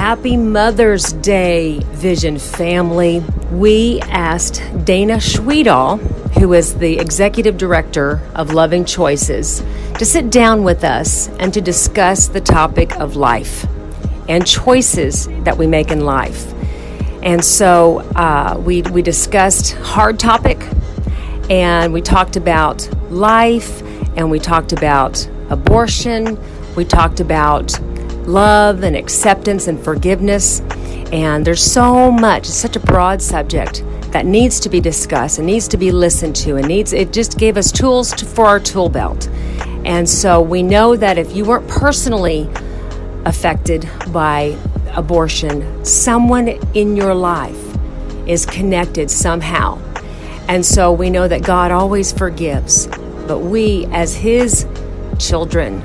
Happy Mother's Day, Vision family. We asked Dana Schwiethale, who is the executive director of Loving Choices, to sit down with us and to discuss the topic of life and choices that we make in life. And so uh, we, we discussed hard topic and we talked about life and we talked about abortion. We talked about love and acceptance and forgiveness. And there's so much, it's such a broad subject that needs to be discussed and needs to be listened to and needs it just gave us tools to, for our tool belt. And so we know that if you weren't personally affected by abortion, someone in your life is connected somehow. And so we know that God always forgives, but we as his children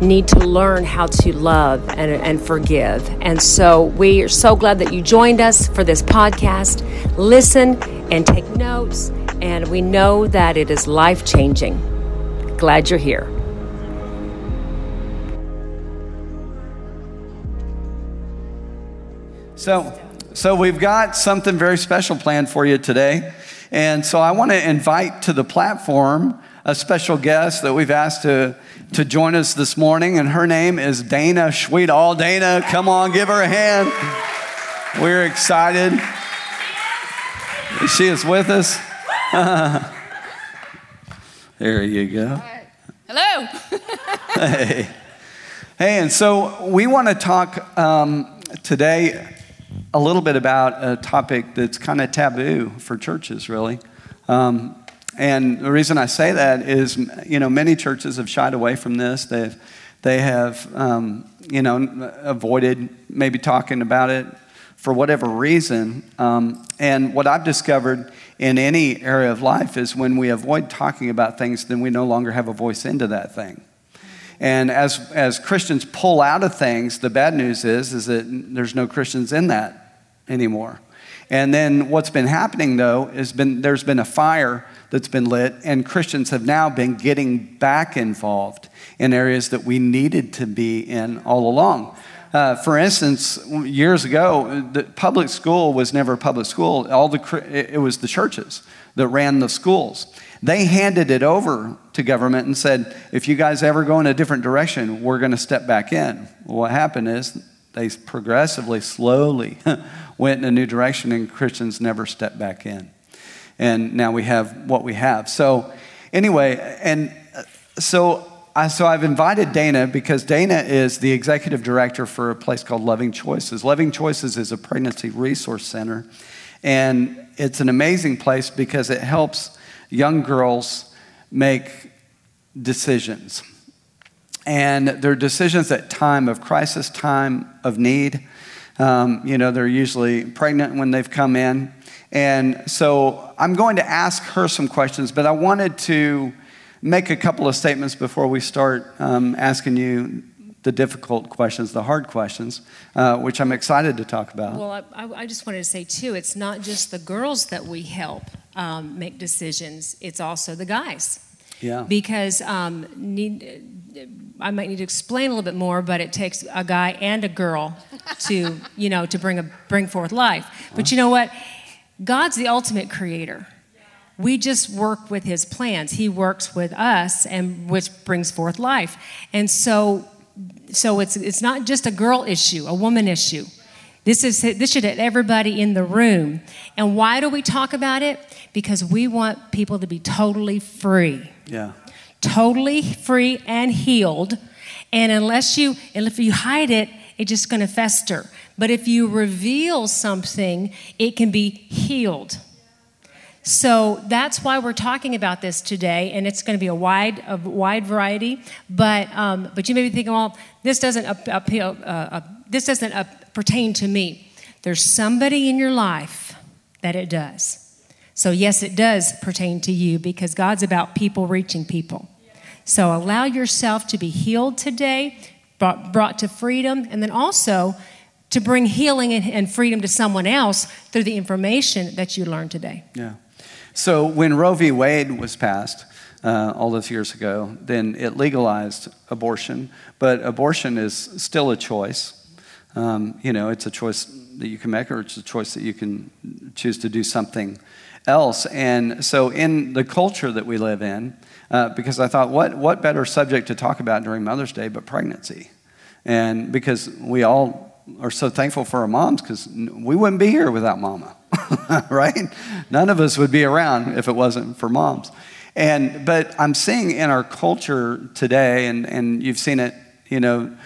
need to learn how to love and, and forgive. And so we are so glad that you joined us for this podcast. Listen and take notes, and we know that it is life changing. Glad you're here. So, so we've got something very special planned for you today. And so I want to invite to the platform a special guest that we've asked to, to join us this morning, and her name is Dana Schwiethale. Dana, come on, give her a hand. We're excited. She is with us. there you go. Hello. hey. Hey, and so we want to talk um, today a little bit about a topic that's kind of taboo for churches, really. Um, and the reason I say that is, you know, many churches have shied away from this. They've, they have, um, you know, avoided maybe talking about it for whatever reason. Um, and what I've discovered in any area of life is when we avoid talking about things, then we no longer have a voice into that thing. And as, as Christians pull out of things, the bad news is, is that there's no Christians in that anymore. And then what's been happening though is been, there's been a fire that's been lit, and Christians have now been getting back involved in areas that we needed to be in all along. Uh, for instance, years ago, the public school was never a public school. All the, it was the churches that ran the schools. They handed it over to government and said, if you guys ever go in a different direction, we're going to step back in. Well, what happened is they progressively, slowly went in a new direction, and Christians never stepped back in and now we have what we have. So, anyway, and uh, so I, so I've invited Dana because Dana is the executive director for a place called Loving Choices. Loving Choices is a pregnancy resource center, and it's an amazing place because it helps young girls make decisions. And they're decisions at time of crisis, time of need. Um, you know, they're usually pregnant when they've come in. And so I'm going to ask her some questions, but I wanted to make a couple of statements before we start um, asking you the difficult questions, the hard questions, uh, which I'm excited to talk about. Well, I, I, just wanted to say, too, it's not just the girls that we help um, make decisions, it's also the guys. Yeah. Because um, need, I might need to explain a little bit more, but it takes a guy and a girl to, you know, to bring a bring forth life. But you know what? God's the ultimate creator. We just work with his plans. He works with us and which brings forth life. And so so it's it's not just a girl issue, a woman issue. This is this should hit everybody in the room. And why do we talk about it? Because we want people to be totally free. Yeah. Totally free and healed. And unless you and if you hide it, it's just going to fester. But if you reveal something, it can be healed. So that's why we're talking about this today, and it's going to be a wide, a wide variety. But um, but you may be thinking, well, this doesn't appeal, uh, uh, this doesn't uh, pertain to me. There's somebody in your life that it does. So yes, it does pertain to you because God's about people reaching people. So allow yourself to be healed today, brought, brought to freedom, and then also to bring healing and freedom to someone else through the information that you learned today. Yeah. So when Roe v. Wade was passed uh, all those years ago, then it legalized abortion, but abortion is still a choice. Um, you know, it's a choice that you can make, or it's a choice that you can choose to do something else. And so, in the culture that we live in, uh, because I thought, what, what better subject to talk about during Mother's Day but pregnancy? And because we all are so thankful for our moms, because we wouldn't be here without mama, right? None of us would be around if it wasn't for moms. And, but I'm seeing in our culture today, and, and you've seen it, you know,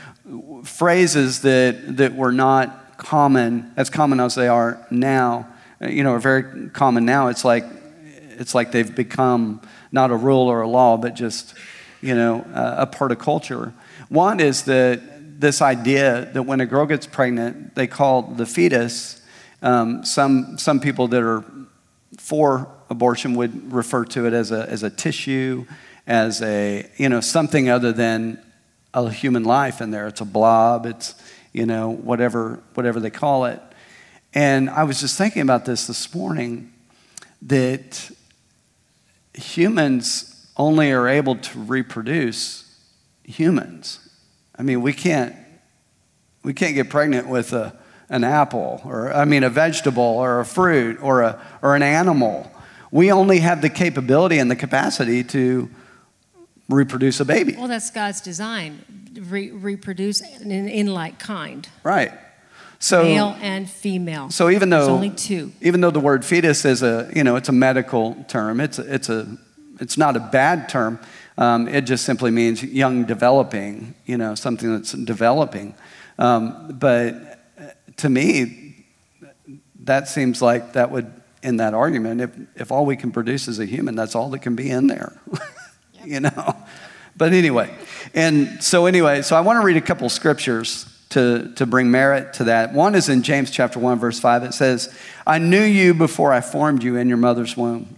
phrases that, that were not common, as common as they are now, you know, are very common now. It's like, it's like they've become not a rule or a law, but just, you know, a part of culture. One is that this idea that when a girl gets pregnant, they call the fetus, um, some, some people that are for abortion would refer to it as a, as a tissue, as a, you know, something other than a human life in there. It's a blob, it's, you know, whatever, whatever they call it. And I was just thinking about this this morning that humans only are able to reproduce humans. I mean, we can't, we can't get pregnant with a, an apple or, I mean, a vegetable or a fruit or, a, or an animal. We only have the capability and the capacity to reproduce a baby. Well, that's God's design, Re- reproduce in, in like kind. Right. So male and female. So even though There's only two, even though the word fetus is a you know it's a medical term, it's a, it's a it's not a bad term. Um, it just simply means young developing, you know, something that's developing. Um, but to me, that seems like that would in that argument, if if all we can produce is a human, that's all that can be in there, you know. But anyway, and so anyway, so I want to read a couple scriptures to, to bring merit to that. One is in James chapter 1, verse 5. It says, I knew you before I formed you in your mother's womb.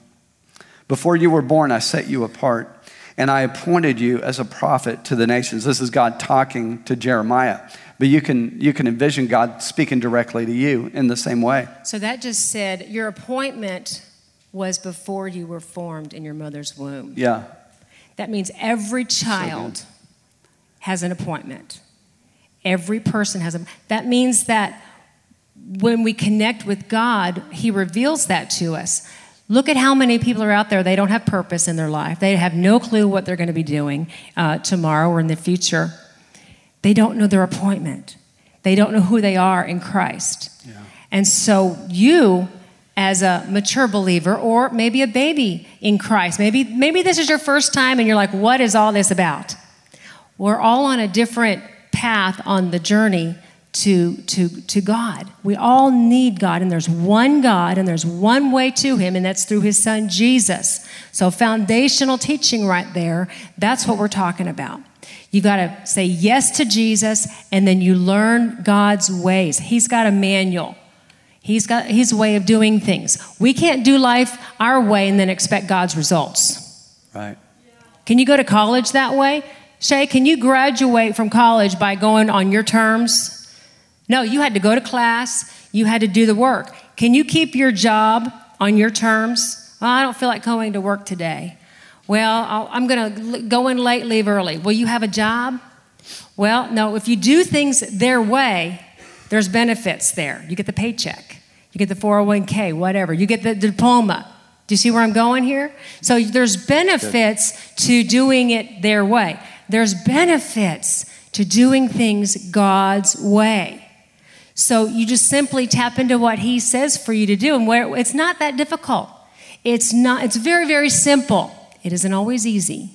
Before you were born, I set you apart, and I appointed you as a prophet to the nations. This is God talking to Jeremiah. But you can, you can envision God speaking directly to you in the same way. So that just said, your appointment was before you were formed in your mother's womb. Yeah. That means every child so has an appointment. Every person has a. That means that when we connect with God, He reveals that to us. Look at how many people are out there, they don't have purpose in their life. They have no clue what they're going to be doing uh, tomorrow or in the future. They don't know their appointment, they don't know who they are in Christ. Yeah. And so, you, as a mature believer, or maybe a baby in Christ, maybe, maybe this is your first time and you're like, what is all this about? We're all on a different path on the journey to, to, to God. We all need God, and there's one God, and there's one way to Him, and that's through His Son Jesus. So, foundational teaching right there, that's what we're talking about. You got to say yes to Jesus, and then you learn God's ways. He's got a manual. He's got his way of doing things. We can't do life our way and then expect God's results. Right. Can you go to college that way? Shay, can you graduate from college by going on your terms? No, you had to go to class, you had to do the work. Can you keep your job on your terms? Well, I don't feel like going to work today. Well, i am going to go in late, leave early. Will you have a job? Well, no, if you do things their way, there's benefits there. You get the paycheck, you get the 401k, whatever, you get the diploma. Do you see where I'm going here? So there's benefits to doing it their way. There's benefits to doing things God's way. So you just simply tap into what he says for you to do and where it's not that difficult. It's not it's very very simple. It isn't always easy,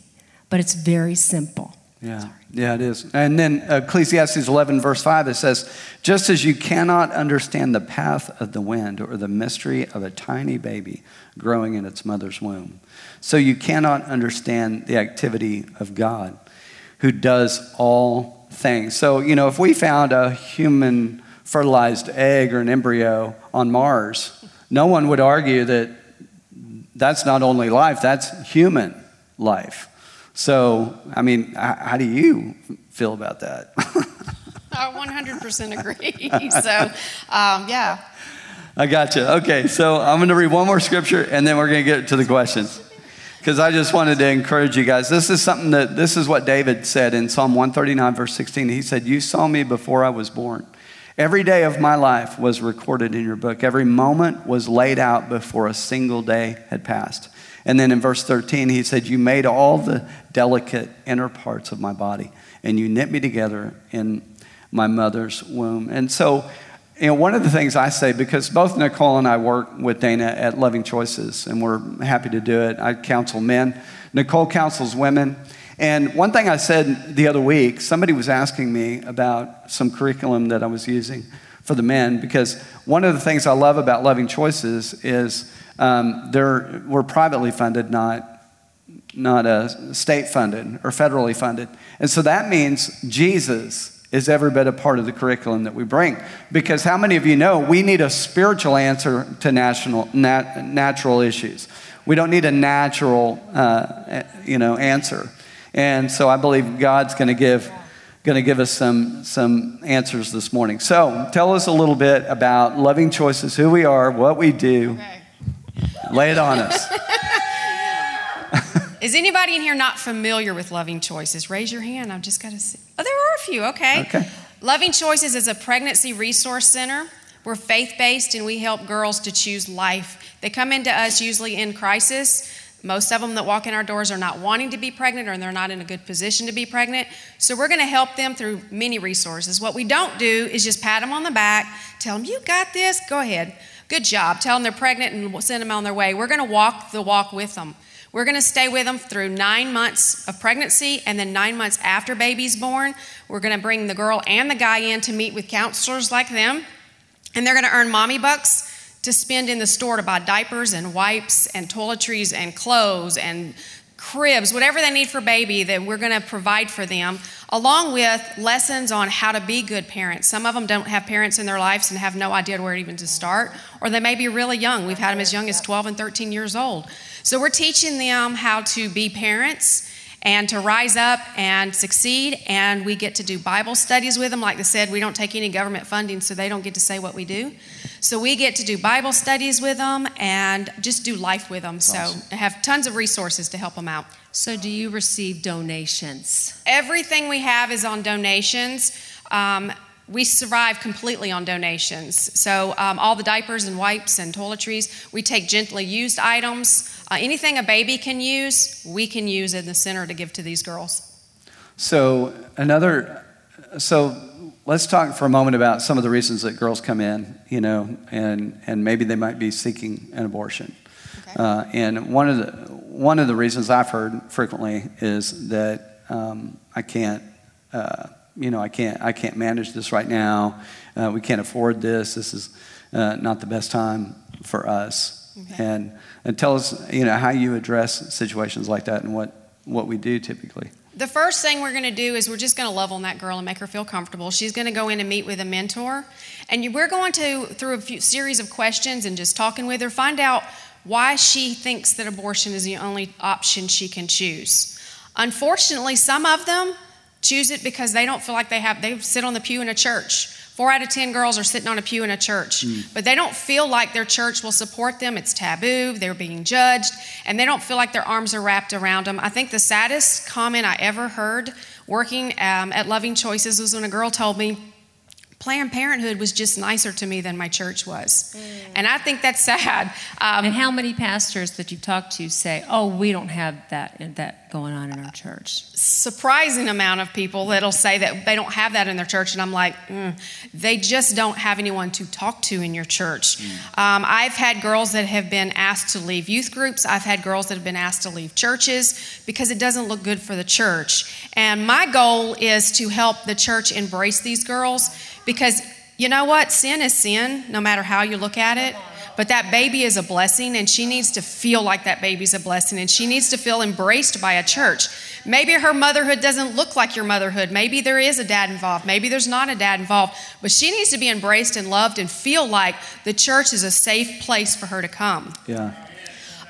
but it's very simple. Yeah. Sorry. Yeah, it is. And then Ecclesiastes 11, verse 5, it says, Just as you cannot understand the path of the wind or the mystery of a tiny baby growing in its mother's womb, so you cannot understand the activity of God who does all things. So, you know, if we found a human fertilized egg or an embryo on Mars, no one would argue that that's not only life, that's human life. So, I mean, how do you feel about that? I 100% agree. So, um, yeah. I got you. Okay, so I'm going to read one more scripture and then we're going to get to the questions because I just wanted to encourage you guys. This is something that, this is what David said in Psalm 139, verse 16. He said, You saw me before I was born, Every day of my life was recorded in your book. Every moment was laid out before a single day had passed. And then in verse 13, he said, You made all the delicate inner parts of my body, and you knit me together in my mother's womb. And so, you know, one of the things I say, because both Nicole and I work with Dana at Loving Choices, and we're happy to do it. I counsel men, Nicole counsels women. And one thing I said the other week, somebody was asking me about some curriculum that I was using for the men, because one of the things I love about Loving Choices is um, they're, we're privately funded, not not uh, state funded or federally funded. And so that means Jesus is every bit a part of the curriculum that we bring. Because how many of you know we need a spiritual answer to national, nat, natural issues? We don't need a natural, uh, you know, answer. And so I believe God's going to give going to give us some some answers this morning. So, tell us a little bit about loving choices, who we are, what we do. Okay. Lay it on us. Is anybody in here not familiar with Loving Choices? Raise your hand. I've just got to see. Oh, there are a few. Okay. Okay. Loving Choices is a pregnancy resource center. We're faith based and we help girls to choose life. They come into us usually in crisis most of them that walk in our doors are not wanting to be pregnant or they're not in a good position to be pregnant. So we're going to help them through many resources. What we don't do is just pat them on the back, tell them, You got this, go ahead. Good job. Tell them they're pregnant and send them on their way. We're going to walk the walk with them. We're going to stay with them through nine months of pregnancy and then nine months after baby's born. We're going to bring the girl and the guy in to meet with counselors like them. And they're going to earn mommy bucks to spend in the store to buy diapers and wipes and toiletries and clothes and cribs, whatever they need for baby that we're going to provide for them, along with lessons on how to be good parents. Some of them don't have parents in their lives and have no idea where even to start, or they may be really young. We've had them as young as 12 and 13 years old. So we're teaching them how to be parents and to rise up and succeed. And we get to do Bible studies with them. Like I said, we don't take any government funding, so they don't get to say what we do. So we get to do Bible studies with them and just do life with them. So I have tons of resources to help them out. So, do you receive donations? Everything we have is on donations. Um, we survive completely on donations. So, um, all the diapers and wipes and toiletries, we take gently used items. Uh, anything a baby can use, we can use in the center to give to these girls. So, another, so let's talk for a moment about some of the reasons that girls come in, you know, and, and maybe they might be seeking an abortion. Okay. Uh, and one of, the, one of the reasons I've heard frequently is that um, I can't. Uh, you know, I can't, I can't manage this right now. Uh, we can't afford this. This is uh, not the best time for us. Okay. And, and tell us, you know, how you address situations like that and what, what we do typically. The first thing we're going to do is we're just going to love on that girl and make her feel comfortable. She's going to go in and meet with a mentor. And we're going to, through a few series of questions and just talking with her, find out why she thinks that abortion is the only option she can choose. Unfortunately, some of them choose it because they don't feel like they have, they sit on the pew in a church. Four out of 10 girls are sitting on a pew in a church, mm. but they don't feel like their church will support them. It's taboo, they're being judged, and they don't feel like their arms are wrapped around them. I think the saddest comment I ever heard working um, at Loving Choices was when a girl told me, Planned Parenthood was just nicer to me than my church was. Mm. And I think that's sad. Um, and how many pastors that you've talked to say, oh, we don't have that, that going on in our church? Surprising amount of people that'll say that they don't have that in their church. And I'm like, mm, they just don't have anyone to talk to in your church. Mm. Um, I've had girls that have been asked to leave youth groups, I've had girls that have been asked to leave churches because it doesn't look good for the church. And my goal is to help the church embrace these girls because you know what? Sin is sin, no matter how you look at it. But that baby is a blessing, and she needs to feel like that baby's a blessing, and she needs to feel embraced by a church. Maybe her motherhood doesn't look like your motherhood. Maybe there is a dad involved. Maybe there's not a dad involved. But she needs to be embraced and loved and feel like the church is a safe place for her to come. Yeah.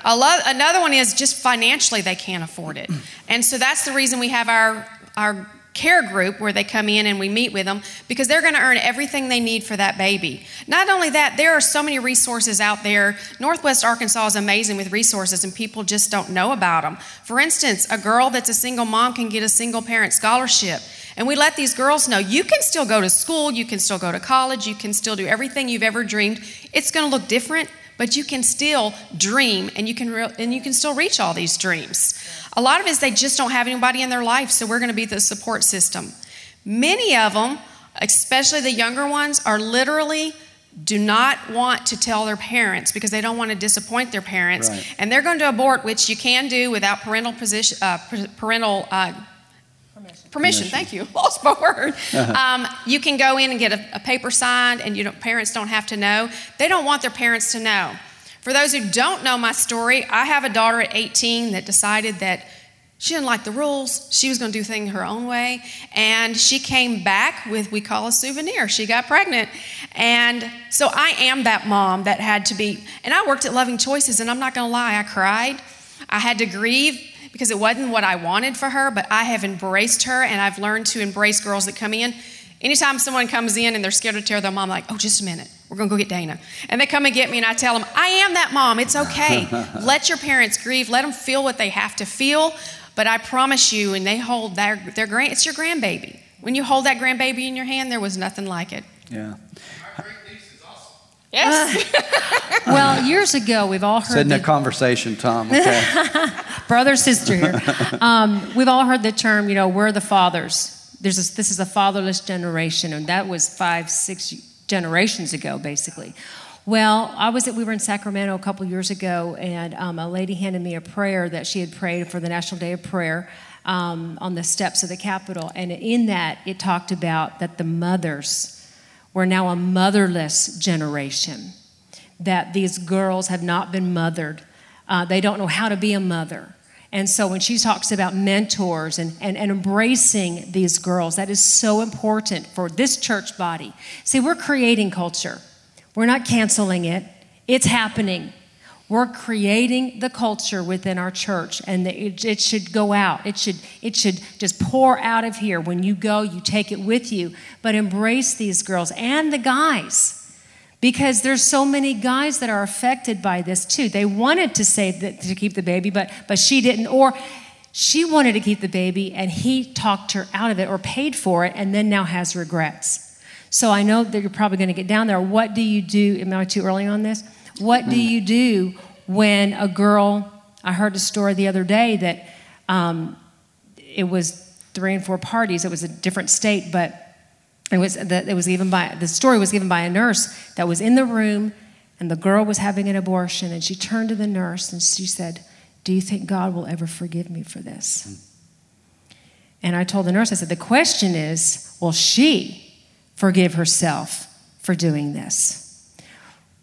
Another one is just financially they can't afford it. And so that's the reason we have our, our care group where they come in and we meet with them because they're going to earn everything they need for that baby. Not only that, there are so many resources out there. Northwest Arkansas is amazing with resources and people just don't know about them. For instance, a girl that's a single mom can get a single parent scholarship. And we let these girls know you can still go to school, you can still go to college, you can still do everything you've ever dreamed. It's going to look different, but you can still dream and you can re- and you can still reach all these dreams. A lot of it is they just don't have anybody in their life, so we're going to be the support system. Many of them, especially the younger ones, are literally do not want to tell their parents because they don't want to disappoint their parents, Right. and they're going to abort, which you can do without parental position, uh, parental. Uh, Permission. Thank you. Lost my word. Um, you can go in and get a, a paper signed, and you don't, parents don't have to know. They don't want their parents to know. For those who don't know my story, I have a daughter at 18 that decided that she didn't like the rules. She was going to do things her own way. And she came back with, we call a souvenir. She got pregnant. And so I am that mom that had to be, and I worked at Loving Choices, and I'm not going to lie, I cried. I had to grieve because it wasn't what I wanted for her, but I have embraced her, and I've learned to embrace girls that come in. Anytime someone comes in and they're scared to tell their mom, like, oh, just a minute, we're gonna go get Dana. And they come and get me, and I tell them, I am that mom, it's okay. let your parents grieve, let them feel what they have to feel. But I promise you, and they hold their, their grand, it's your grandbaby. When you hold that grandbaby in your hand, there was nothing like it. Yeah. Yes. Well, years ago, we've all Sit heard in a the conversation, Tom. Okay. brother sister here. Um, we've all heard the term, you know, we're the fathers. There's a, this is a fatherless generation, and that was five, six generations ago, basically. Well, I was at, we were in Sacramento a couple years ago, and um, a lady handed me a prayer that she had prayed for the National Day of Prayer um, on the steps of the Capitol, and in that it talked about that the mothers were now a motherless generation that these girls have not been mothered. Uh, they don't know how to be a mother. And so when she talks about mentors and, and, and embracing these girls, that is so important for this church body. See, we're creating culture, we're not canceling it, it's happening. We're creating the culture within our church, and it, it should go out. It should, it should just pour out of here. When you go, you take it with you. But embrace these girls and the guys because there's so many guys that are affected by this too. They wanted to that to keep the baby, but but she didn't, or she wanted to keep the baby and he talked her out of it or paid for it, and then now has regrets. So I know that you're probably going to get down there. What do you do? Am I too early on this? What do you do when a girl? I heard a story the other day that um, it was three and four parties. It was a different state, but it was that it was given by the story was given by a nurse that was in the room, and the girl was having an abortion, and she turned to the nurse and she said, "Do you think God will ever forgive me for this?" And I told the nurse, I said, "The question is, will she forgive herself for doing this?"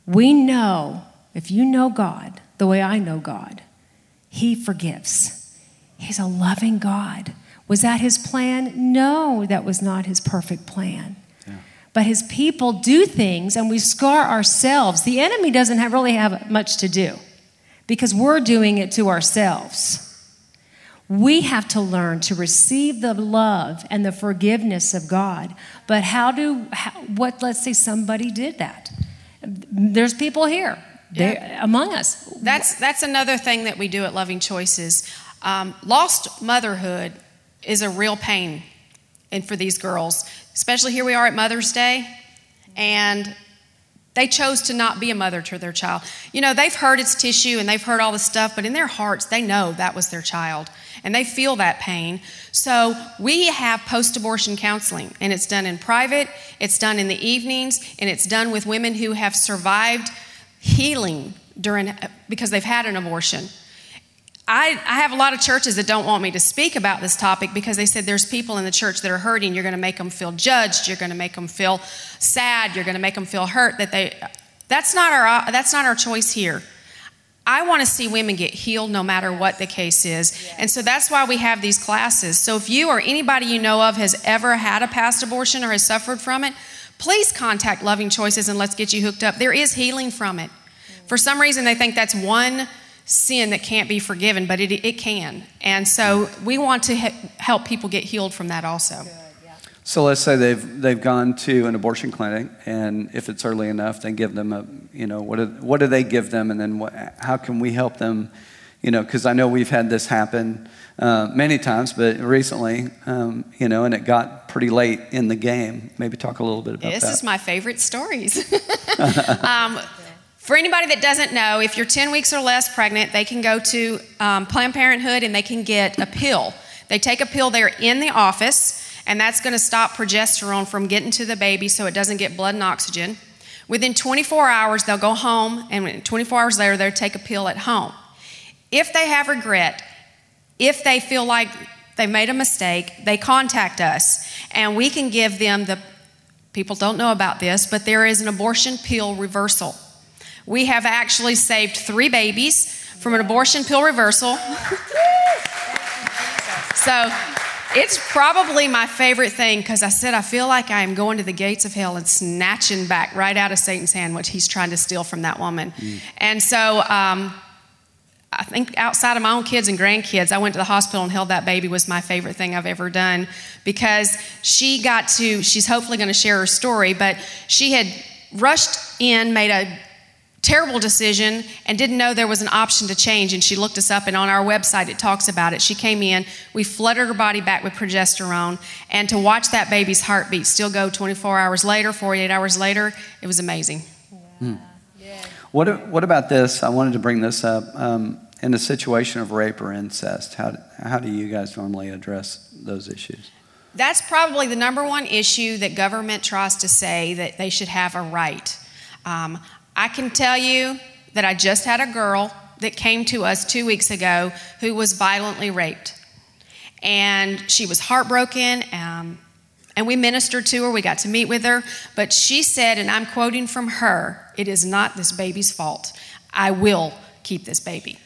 We know if you know God the way I know God, He forgives. He's a loving God. Was that His plan? No, that was not His perfect plan. But His people do things and we scar ourselves. The enemy doesn't have, really have much to do because we're doing it to ourselves. We have to learn to receive the love and the forgiveness of God. But how do, how, what, let's say somebody did that. There's people here they're among us. That's that's another thing that we do at Loving Choices. Um, lost motherhood is a real pain, and for these girls, especially here we are at Mother's Day, and they chose to not be a mother to their child. You know, they've heard it's tissue and they've heard all this stuff, but in their hearts, they know that was their child and they feel that pain. So we have post abortion counseling, and it's done in private, it's done in the evenings, and it's done with women who have survived healing during because they've had an abortion. I, I have a lot of churches that don't want me to speak about this topic because they said there's people in the church that are hurting. You're going to make them feel judged. You're going to make them feel sad. You're going to make them feel hurt. That they, that's not our that's not our choice here. I want to see women get healed no matter what the case is. And so that's why we have these classes. So if you or anybody you know of has ever had a past abortion or has suffered from it, please contact Loving Choices and let's get you hooked up. There is healing from it. Mm. For some reason, they think that's one sin that can't be forgiven, but it, it can. And so we want to he- help people get healed from that also. So let's say they've they've gone to an abortion clinic, and if it's early enough, they give them a you know what do, what do they give them, and then what, how can we help them, you know, because I know we've had this happen uh, many times, but recently, um, you know, and it got pretty late in the game. Maybe talk a little bit about this that. This is my favorite stories. um, for anybody that doesn't know, if you're 10 weeks or less pregnant, they can go to um, Planned Parenthood and they can get a pill. They take a pill there in the office, and that's going to stop progesterone from getting to the baby so it doesn't get blood and oxygen. Within 24 hours, they'll go home, and 24 hours later, they'll take a pill at home. If they have regret, if they feel like they made a mistake, they contact us, and we can give them the people don't know about this, but there is an abortion pill reversal. We have actually saved three babies from an abortion pill reversal. so it's probably my favorite thing because I said I feel like I am going to the gates of hell and snatching back right out of Satan's hand what he's trying to steal from that woman. Mm. And so um, I think outside of my own kids and grandkids, I went to the hospital and held that baby was my favorite thing I've ever done because she got to, she's hopefully going to share her story, but she had rushed in, made a terrible decision and didn't know there was an option to change. And she looked us up, and on our website it talks about it. She came in, we flooded her body back with progesterone, and to watch that baby's heartbeat still go 24 hours later, 48 hours later, it was amazing. Hmm. What, what about this? I wanted to bring this up. Um, in a situation of rape or incest, how, how do you guys normally address those issues? That's probably the number one issue that government tries to say that they should have a right. Um, I can tell you that I just had a girl that came to us two weeks ago who was violently raped. And she was heartbroken, um, and we ministered to her. We got to meet with her. But she said, and I'm quoting from her, it is not this baby's fault. I will keep this baby.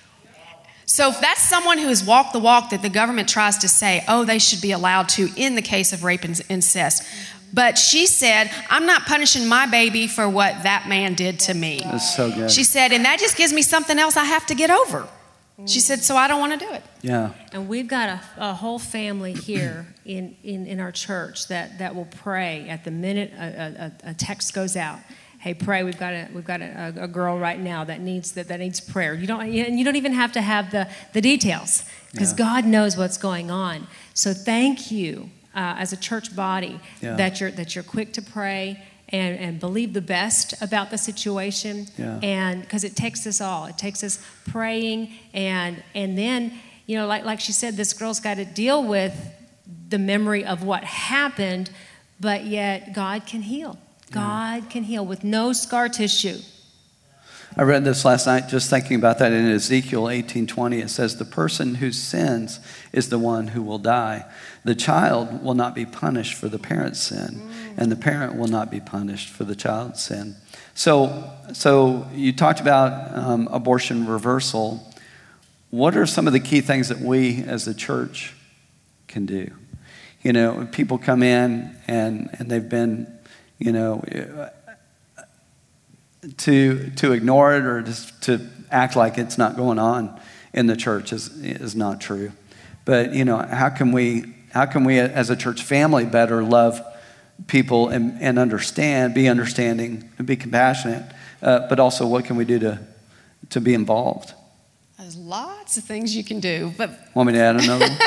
So if that's someone who has walked the walk that the government tries to say, oh, they should be allowed to in the case of rape and incest. But she said, I'm not punishing my baby for what that man did to me. That's so good. She said, and that just gives me something else I have to get over. She said, so I don't want to do it. Yeah. And we've got a, a whole family here in, in, in our church that, that will pray at the minute a, a, a text goes out hey pray we've got a we've got a, a, girl right now that needs that, that needs prayer you don't and you don't even have to have the the details because yeah. god knows what's going on so thank you uh, as a church body yeah. that you're that you're quick to pray and, and believe the best about the situation yeah. and because it takes us all it takes us praying and and then you know like, like she said this girl's got to deal with the memory of what happened but yet god can heal god yeah. can heal with no scar tissue I read this last night just thinking about that in Ezekiel 18:20 it says the person who sins is the one who will die. The child will not be punished for the parent's sin and the parent will not be punished for the child's sin. So so you talked about um, abortion reversal. What are some of the key things that we as a church can do? You know, people come in and and they've been, you know, to, to ignore it or just to act like it's not going on in the church is, is not true. But, you know, how can we, how can we as a church family better love people and, and understand, be understanding, and be compassionate? Uh, but also, what can we do to, to be involved? There's lots of things you can do, but want me to add another?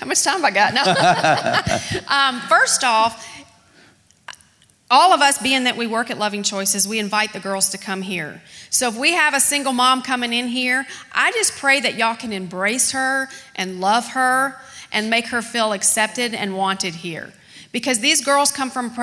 How much time have I got? No. um, first off, all of us, being that we work at Loving Choices, we invite the girls to come here. So if we have a single mom coming in here, I just pray that y'all can embrace her and love her and make her feel accepted and wanted here. Because these girls come from,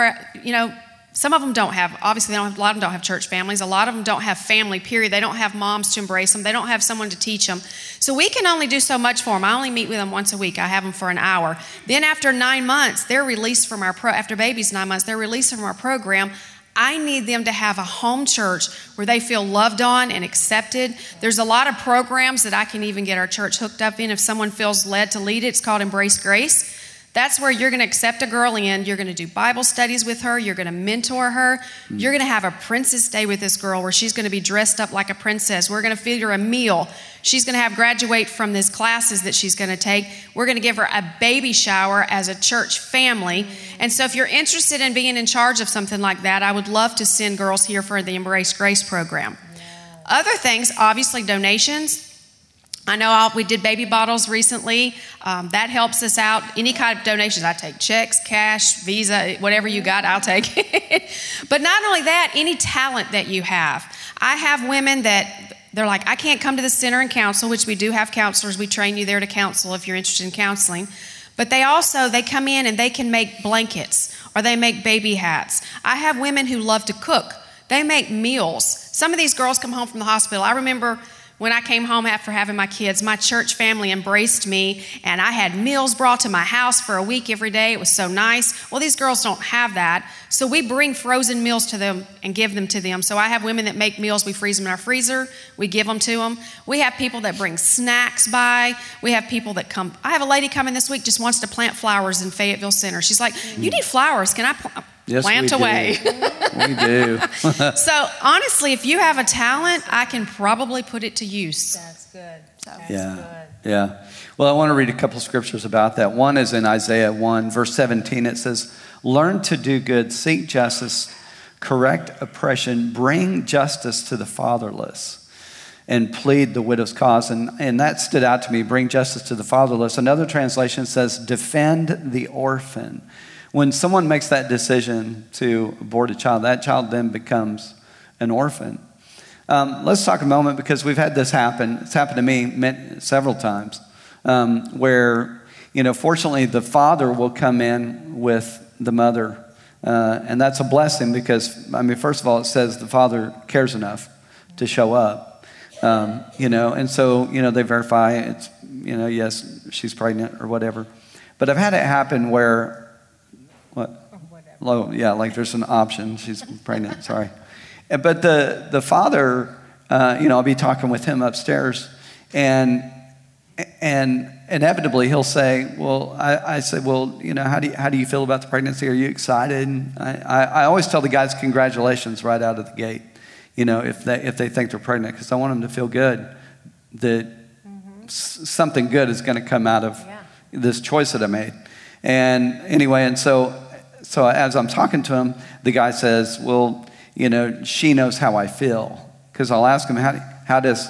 you know, some of them don't have, obviously, have, a lot of them don't have church families. A lot of them don't have family, period. They don't have moms to embrace them. They don't have someone to teach them. So we can only do so much for them. I only meet with them once a week. I have them for an hour. Then after nine months, they're released from our pro, after babies nine months, they're released from our program. I need them to have a home church where they feel loved on and accepted. There's a lot of programs that I can even get our church hooked up in if someone feels led to lead it. It's called Embrace Grace. That's where you're going to accept a girl in. You're going to do Bible studies with her. You're going to mentor her. You're going to have a princess day with this girl where she's going to be dressed up like a princess. We're going to feed her a meal. She's going to have graduate from these classes that she's going to take. We're going to give her a baby shower as a church family. And so, if you're interested in being in charge of something like that, I would love to send girls here for the Embrace Grace program. Other things, obviously, donations I know I'll, we did baby bottles recently. Um, that helps us out. Any kind of donations, I take checks, cash, Visa, whatever you got, I'll take it. but not only that, any talent that you have. I have women that they're like, I can't come to the center and counsel, which we do have counselors. We train you there to counsel if you're interested in counseling. But they also they come in and they can make blankets or they make baby hats. I have women who love to cook. They make meals. Some of these girls come home from the hospital. I remember when I came home after having my kids, my church family embraced me, and I had meals brought to my house for a week every day. It was so nice. Well, these girls don't have that. So we bring frozen meals to them and give them to them. So I have women that make meals. We freeze them in our freezer, we give them to them. We have people that bring snacks by. We have people that come. I have a lady coming this week just wants to plant flowers in Fayetteville Center. She's like, You need flowers. Can I plant? Yes, plant away. we do. so honestly, if you have a talent, I can probably put it to use. That's good. That's yeah. Yeah. Well, I want to read a couple scriptures about that. One is in Isaiah 1, verse 17. It says, Learn to do good, seek justice, correct oppression, bring justice to the fatherless, and plead the widow's cause. And, and that stood out to me bring justice to the fatherless. Another translation says, Defend the orphan. When someone makes that decision to abort a child, that child then becomes an orphan. Um, let's talk a moment because we've had this happen. It's happened to me several times um, where, you know, fortunately the father will come in with the mother. Uh, and that's a blessing because, I mean, first of all, it says the father cares enough to show up. Um, you know, and so, you know, they verify it's, you know, yes, she's pregnant or whatever. But I've had it happen where? Low, yeah, like there's an option. She's pregnant. Sorry, but the the father, uh, you know, I'll be talking with him upstairs, and and inevitably he'll say, "Well, I, I say, well, you know, how do you, how do you feel about the pregnancy? Are you excited?" I, I, I always tell the guys, "Congratulations!" right out of the gate. You know, if they if they think they're pregnant, because I want them to feel good that mm-hmm. s- something good is going to come out of yeah. this choice that I made. And anyway, and so, so as I'm talking to him, the guy says, Well, you know, she knows how I feel. Because I'll ask him, how, how does,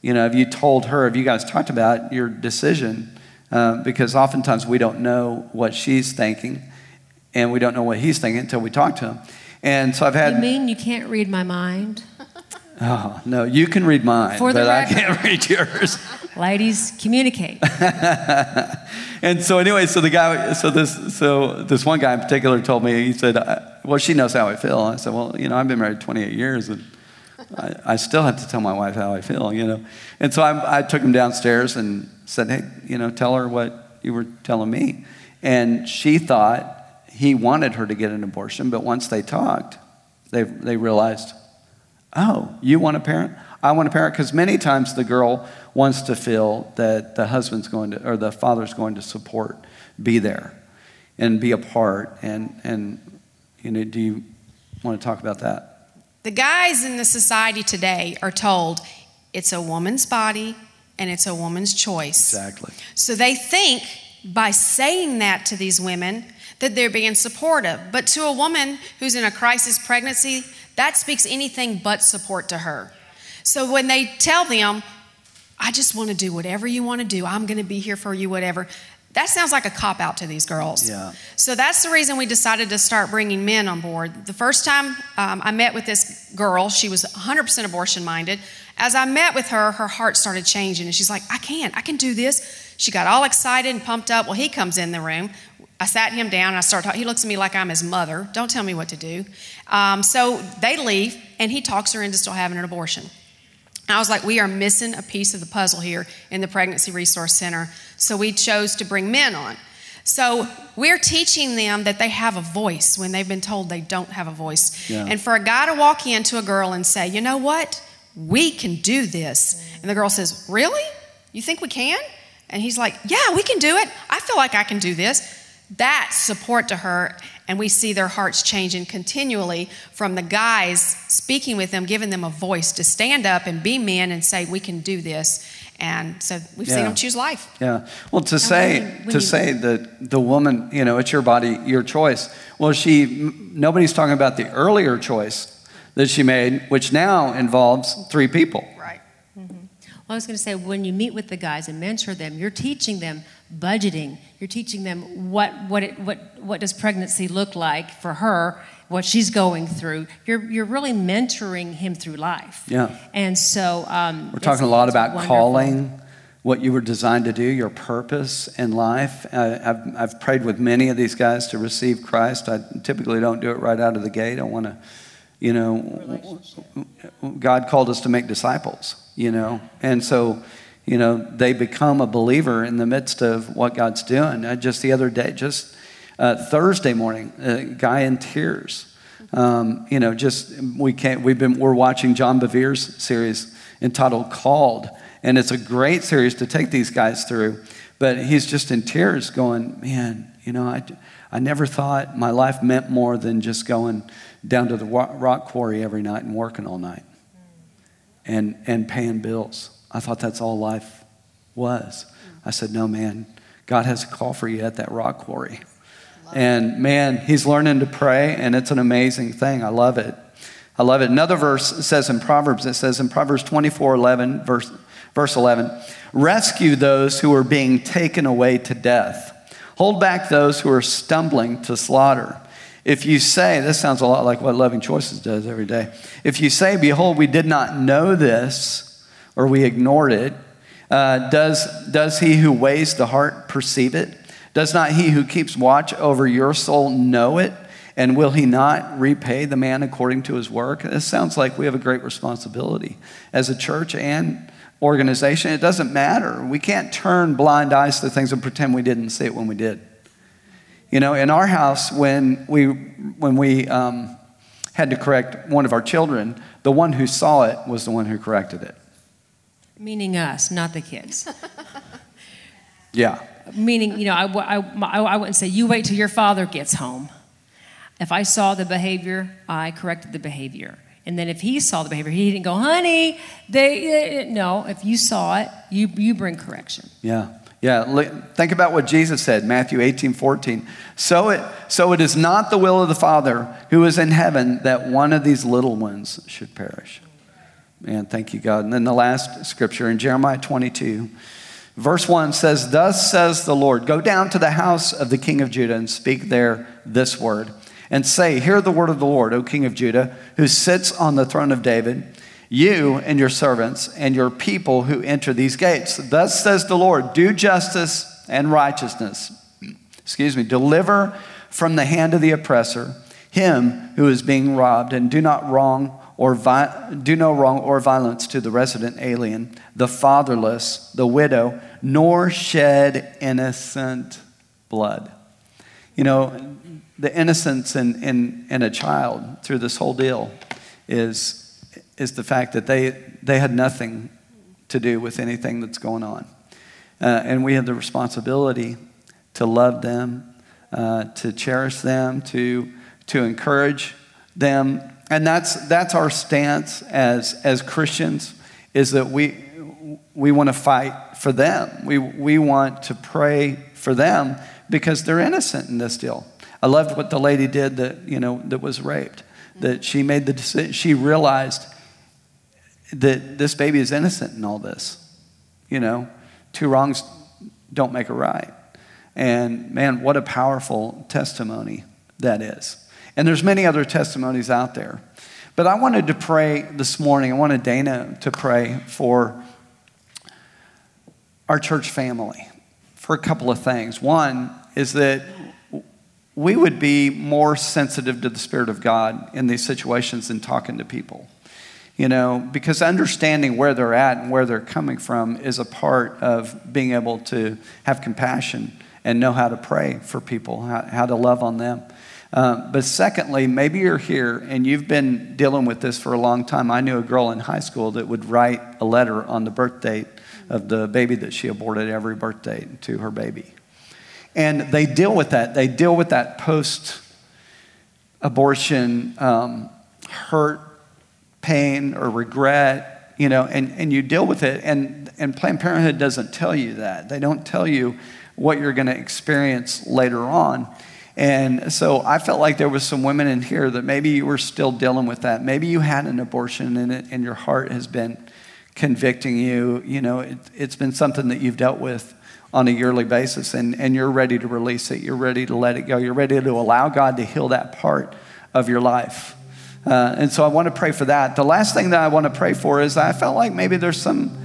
you know, have you told her, have you guys talked about your decision? Uh, because oftentimes we don't know what she's thinking, and we don't know what he's thinking until we talk to him. And so I've had. You mean you can't read my mind? Oh, no, you can read mine, but I can't read yours. Ladies, communicate. and so anyway, so the guy, so this, so this one guy in particular told me, he said, uh, well, she knows how I feel. I said, well, you know, I've been married 28 years and I, I still have to tell my wife how I feel, you know. And so I, I took him downstairs and said, hey, you know, tell her what you were telling me. And she thought he wanted her to get an abortion, but once they talked, they, they realized, oh, you want a parent? I want a parent because many times the girl wants to feel that the husband's going to, or the father's going to support, be there, and be a part. And, and you know, do you want to talk about that? The guys in the society today are told it's a woman's body and it's a woman's choice. Exactly. So they think by saying that to these women that they're being supportive. But to a woman who's in a crisis pregnancy, that speaks anything but support to her. So when they tell them, I just want to do whatever you want to do, I'm going to be here for you, whatever, that sounds like a cop out to these girls. Yeah. So that's the reason we decided to start bringing men on board. The first time um, I met with this girl, she was 100% abortion minded. As I met with her, her heart started changing, and she's like, I can, I can do this. She got all excited and pumped up. Well, he comes in the room. I sat him down and I started talking. He looks at me like I'm his mother. Don't tell me what to do. Um, so they leave, and he talks her into still having an abortion. I was like, we are missing a piece of the puzzle here in the Pregnancy Resource Center. So we chose to bring men on. So we're teaching them that they have a voice when they've been told they don't have a voice. Yeah. And for a guy to walk into a girl and say, you know what? We can do this. And the girl says, really? You think we can? And he's like, yeah, we can do it. I feel like I can do this. That's support to her and we see their hearts changing continually from the guys speaking with them, giving them a voice to stand up and be men and say, "We can do this." And so we've yeah. seen them choose life. Yeah. Well, to and say when you, when to you, say that the woman, you know, it's your body, your choice. Well, she nobody's talking about the earlier choice that she made, which now involves three people. Right. Mm-hmm. Well, I was going to say, when you meet with the guys and mentor them, you're teaching them budgeting. You're teaching them what, what, it, what, what does pregnancy look like for her, what she's going through. You're, you're really mentoring him through life. Yeah. And so um, We're talking a lot about wonderful. calling, what you were designed to do, your purpose in life. Uh, I've, I've prayed with many of these guys to receive Christ. I typically don't do it right out of the gate. I want to, you know, God called us to make disciples, you know, and so, you know, they become a believer in the midst of what God's doing. Uh, just the other day, just uh, Thursday morning, a guy in tears. Um, you know, just we can't. We've been we're watching John Bevere's series entitled "Called," and it's a great series to take these guys through. But he's just in tears, going, "Man, you know, I, I never thought my life meant more than just going down to the rock quarry every night and working all night, and and paying bills. I thought that's all life was." I said, "No, man, God has a call for you at that rock quarry." And man, he's learning to pray, and it's an amazing thing. I love it. I love it. Another verse says in Proverbs, it says in Proverbs 24 11, verse, verse 11, rescue those who are being taken away to death, hold back those who are stumbling to slaughter. If you say, this sounds a lot like what Loving Choices does every day. If you say, Behold, we did not know this, or we ignored it, uh, does, does he who weighs the heart perceive it? Does not he who keeps watch over your soul know it? And will he not repay the man according to his work? This sounds like we have a great responsibility as a church and organization. It doesn't matter. We can't turn blind eyes to things and pretend we didn't see it when we did. You know, in our house, when we, when we um, had to correct one of our children, the one who saw it was the one who corrected it. Meaning us, not the kids. Yeah. Meaning, you know, I, I, I wouldn't say, you wait till your father gets home. If I saw the behavior, I corrected the behavior. And then if he saw the behavior, he didn't go, honey, they, uh, uh, no. If you saw it, you, you bring correction. Yeah. Yeah, think about what Jesus said, Matthew 18, 14. So it, so it is not the will of the Father who is in heaven that one of these little ones should perish. Man, thank you, God. And then the last scripture in Jeremiah 22, verse 1 says, Thus says the Lord, Go down to the house of the king of Judah and speak there this word, and say, Hear the word of the Lord, O king of Judah, who sits on the throne of David you and your servants and your people who enter these gates. Thus says the Lord do justice and righteousness. Excuse me, deliver from the hand of the oppressor him who is being robbed, and do not wrong or vi- do no wrong or violence to the resident alien, the fatherless, the widow, nor shed innocent blood. You know, the innocence in, in, in a child through this whole deal is is the fact that they, they had nothing to do with anything that's going on. Uh, and we have the responsibility to love them, uh, to cherish them, to, to encourage them. And that's, that's our stance as, as Christians, is that we, we want to fight for them. We, we want to pray for them because they're innocent in this deal. I loved what the lady did that, you know, that was raped. That she made the decision, she realized that this baby is innocent in all this. You know, two wrongs don't make a right. And man, what a powerful testimony that is. And there's many other testimonies out there. But I wanted to pray this morning. I wanted Dana to pray for our church family for a couple of things. One is that we would be more sensitive to the Spirit of God in these situations than talking to people. You know, because understanding where they're at and where they're coming from is a part of being able to have compassion and know how to pray for people, how, how to love on them. Uh, but secondly, maybe you're here and you've been dealing with this for a long time. I knew a girl in high school that would write a letter on the birth date of the baby that she aborted every birthday to her baby. And they deal with that. They deal with that post abortion um, hurt, pain, or regret, you know, and, and you deal with it. And, and Planned Parenthood doesn't tell you that. They don't tell you what you're going to experience later on. And so I felt like there was some women in here that maybe you were still dealing with that. Maybe you had an abortion and, it, and your heart has been convicting you. You know, it, it's been something that you've dealt with on a yearly basis, and, and you're ready to release it. You're ready to let it go. You're ready to allow God to heal that part of your life. Uh, and so I want to pray for that. The last thing that I want to pray for is I felt like maybe there's some,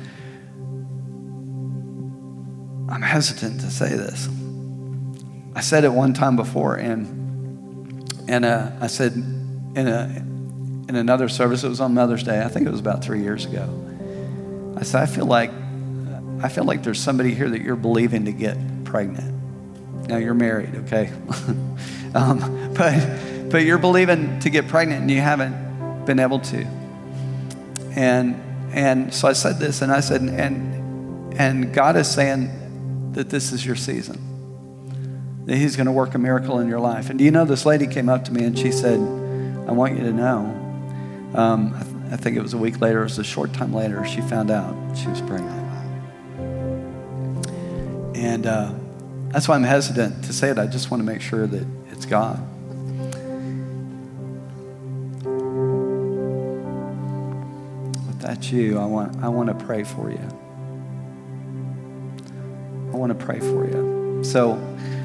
I'm hesitant to say this. I said it one time before, and, and uh, I said in, a, in another service, it was on Mother's Day, I think it was about three years ago. I said, I feel like, I feel like there's somebody here that you're believing to get pregnant. Now you're married, okay? um, but but you're believing to get pregnant and you haven't been able to. And and so I said this and I said and and God is saying that this is your season. That he's going to work a miracle in your life. And do you know this lady came up to me and she said, I want you to know. Um, I, th- I think it was a week later, it was a short time later, she found out she was pregnant. And uh, that's why I'm hesitant to say it. I just want to make sure that it's God. But that's you, I want, I want to pray for you. I want to pray for you. So,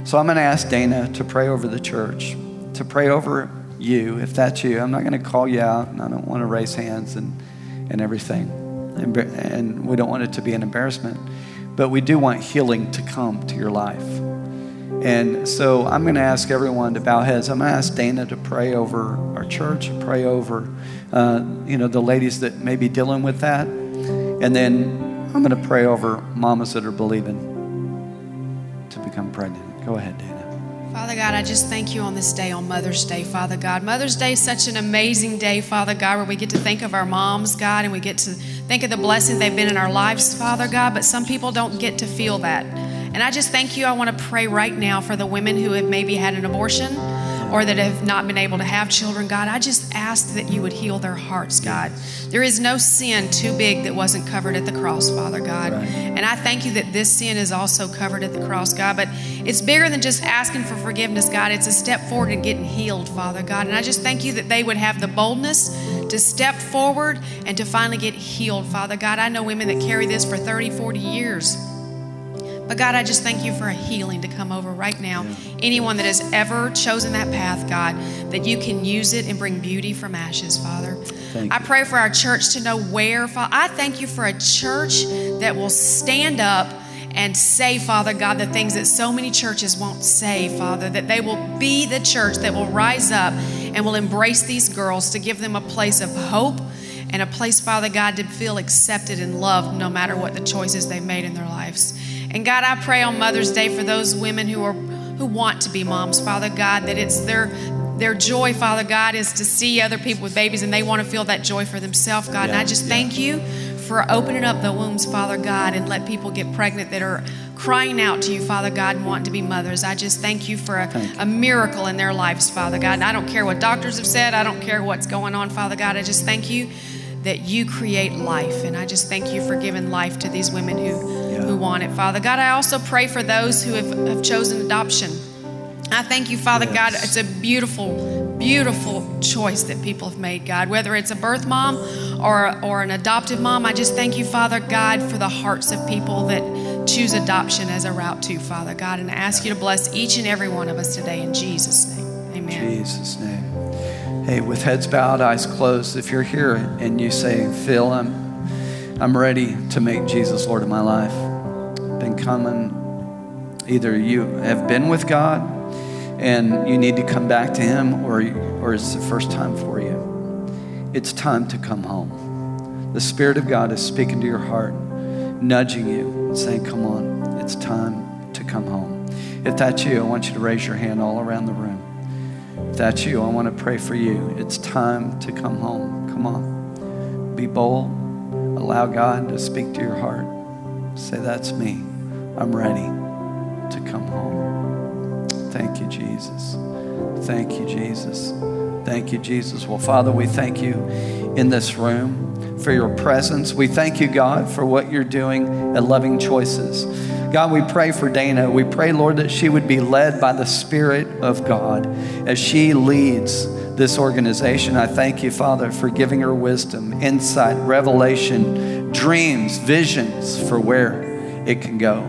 so I'm going to ask Dana to pray over the church, to pray over you, if that's you. I'm not going to call you out, and I don't want to raise hands and, and everything. And, we don't want it to be an embarrassment. But we do want healing to come to your life. And so I'm going to ask everyone to bow heads. I'm going to ask Dana to pray over our church, pray over uh, you know, the ladies that may be dealing with that. And then I'm going to pray over mamas that are believing. Go ahead, Dana. Father God, I just thank you on this day, on Mother's Day, Father God. Mother's Day is such an amazing day, Father God, where we get to think of our moms, God, and we get to think of the blessings they've been in our lives, Father God, but some people don't get to feel that. And I just thank you. I want to pray right now for the women who have maybe had an abortion or that have not been able to have children, God, I just ask that you would heal their hearts, God. There is no sin too big that wasn't covered at the cross, Father God. Right. And I thank you that this sin is also covered at the cross, God. But it's bigger than just asking for forgiveness, God. It's a step forward in getting healed, Father God. And I just thank you that they would have the boldness to step forward and to finally get healed, Father God. I know women that carry this for 30, 40 years. But God, I just thank you for a healing to come over right now. Anyone that has ever chosen that path, God, that you can use it and bring beauty from ashes, Father. I pray for our church to know where, Father. I thank you for a church that will stand up and say, Father God, the things that so many churches won't say, Father, that they will be the church that will rise up and will embrace these girls to give them a place of hope and a place, Father God, to feel accepted and loved no matter what the choices they've made in their lives. And God, I pray on Mother's Day for those women who are who want to be moms, Father God, that it's their their joy, Father God, is to see other people with babies and they want to feel that joy for themselves, God. Yeah, and I just yeah. thank you for opening up the wombs, Father God, and let people get pregnant that are crying out to you, Father God, and wanting to be mothers. I just thank you for a, you. a miracle in their lives, Father God. And I don't care what doctors have said, I don't care what's going on, Father God. I just thank you that you create life. And I just thank you for giving life to these women who, yeah. who want it, Father. God, I also pray for those who have, have chosen adoption. I thank you, Father yes. God. It's a beautiful, beautiful choice that people have made, God. Whether it's a birth mom or, or an adoptive mom, I just thank you, Father God, for the hearts of people that choose adoption as a route to, Father God. And I ask you to bless each and every one of us today in Jesus' name. Amen. Jesus' name. Hey, with heads bowed, eyes closed, if you're here and you say, Phil, I'm, I'm ready to make Jesus Lord of my life, been coming, either you have been with God and you need to come back to Him, or, or it's the first time for you. It's time to come home. The Spirit of God is speaking to your heart, nudging you, and saying, Come on, it's time to come home. If that's you, I want you to raise your hand all around the room. If that's you, I want to pray for you. It's time to come home. Come on. Be bold. Allow God to speak to your heart. Say, That's me. I'm ready to come home. Thank you, Jesus. Thank you, Jesus. Thank you, Jesus. Well, Father, we thank you in this room for your presence. We thank you, God, for what you're doing at Loving Choices. God, we pray for Dana. We pray, Lord, that she would be led by the Spirit of God as she leads this organization. I thank you, Father, for giving her wisdom, insight, revelation, dreams, visions for where it can go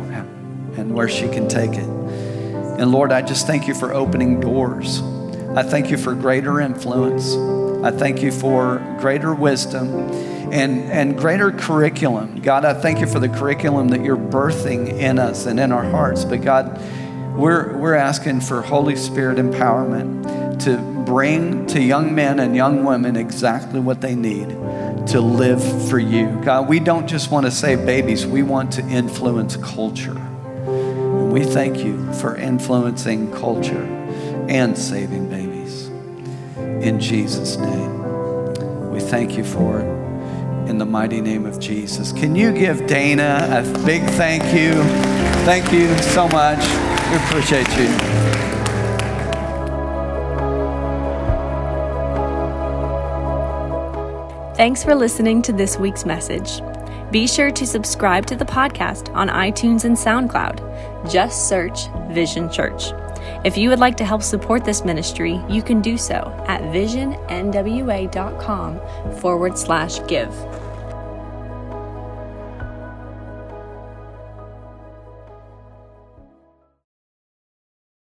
and where she can take it. And Lord, I just thank you for opening doors. I thank you for greater influence. I thank you for greater wisdom and, and greater curriculum. God, I thank you for the curriculum that you're birthing in us and in our hearts. But God, we're, we're asking for Holy Spirit empowerment to bring to young men and young women exactly what they need to live for you. God, we don't just want to save babies, we want to influence culture. And we thank you for influencing culture and saving babies. In Jesus' name, we thank you for it. In the mighty name of Jesus. Can you give Dana a big thank you? Thank you so much. We appreciate you. Thanks for listening to this week's message. Be sure to subscribe to the podcast on iTunes and SoundCloud. Just search Vision Church. If you would like to help support this ministry, you can do so at visionnwa.com forward slash give.